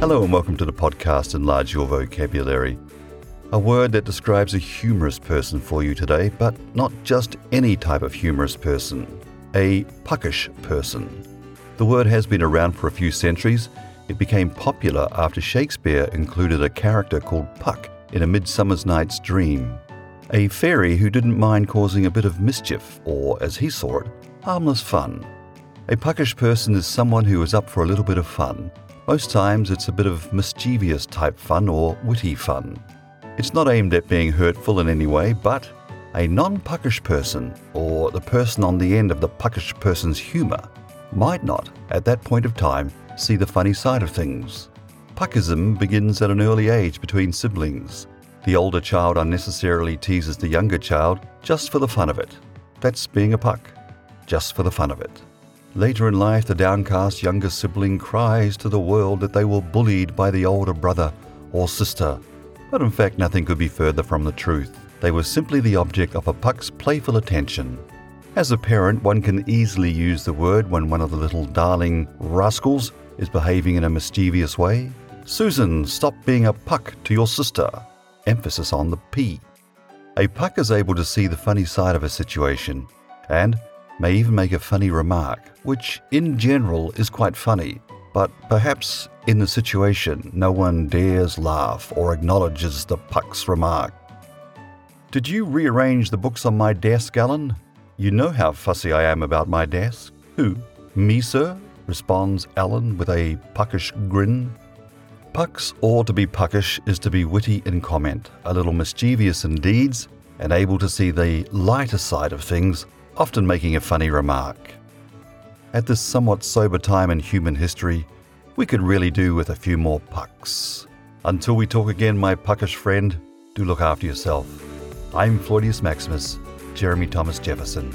Hello and welcome to the podcast Enlarge Your Vocabulary. A word that describes a humorous person for you today, but not just any type of humorous person, a puckish person. The word has been around for a few centuries. It became popular after Shakespeare included a character called Puck in A Midsummer's Night's Dream, a fairy who didn't mind causing a bit of mischief, or as he saw it, harmless fun. A puckish person is someone who is up for a little bit of fun most times it's a bit of mischievous type fun or witty fun. It's not aimed at being hurtful in any way, but a non puckish person, or the person on the end of the puckish person's humour, might not, at that point of time, see the funny side of things. Puckism begins at an early age between siblings. The older child unnecessarily teases the younger child just for the fun of it. That's being a puck, just for the fun of it. Later in life, the downcast younger sibling cries to the world that they were bullied by the older brother or sister. But in fact, nothing could be further from the truth. They were simply the object of a puck's playful attention. As a parent, one can easily use the word when one of the little darling rascals is behaving in a mischievous way. Susan, stop being a puck to your sister. Emphasis on the P. A puck is able to see the funny side of a situation, and may even make a funny remark, which in general is quite funny, but perhaps in the situation no one dares laugh or acknowledges the puck's remark. Did you rearrange the books on my desk, Alan? You know how fussy I am about my desk. Who? Me, sir? responds Alan with a puckish grin. Pucks or to be puckish is to be witty in comment, a little mischievous in deeds, and able to see the lighter side of things often making a funny remark. At this somewhat sober time in human history, we could really do with a few more pucks. Until we talk again, my puckish friend, do look after yourself. I'm Floydius Maximus, Jeremy Thomas Jefferson.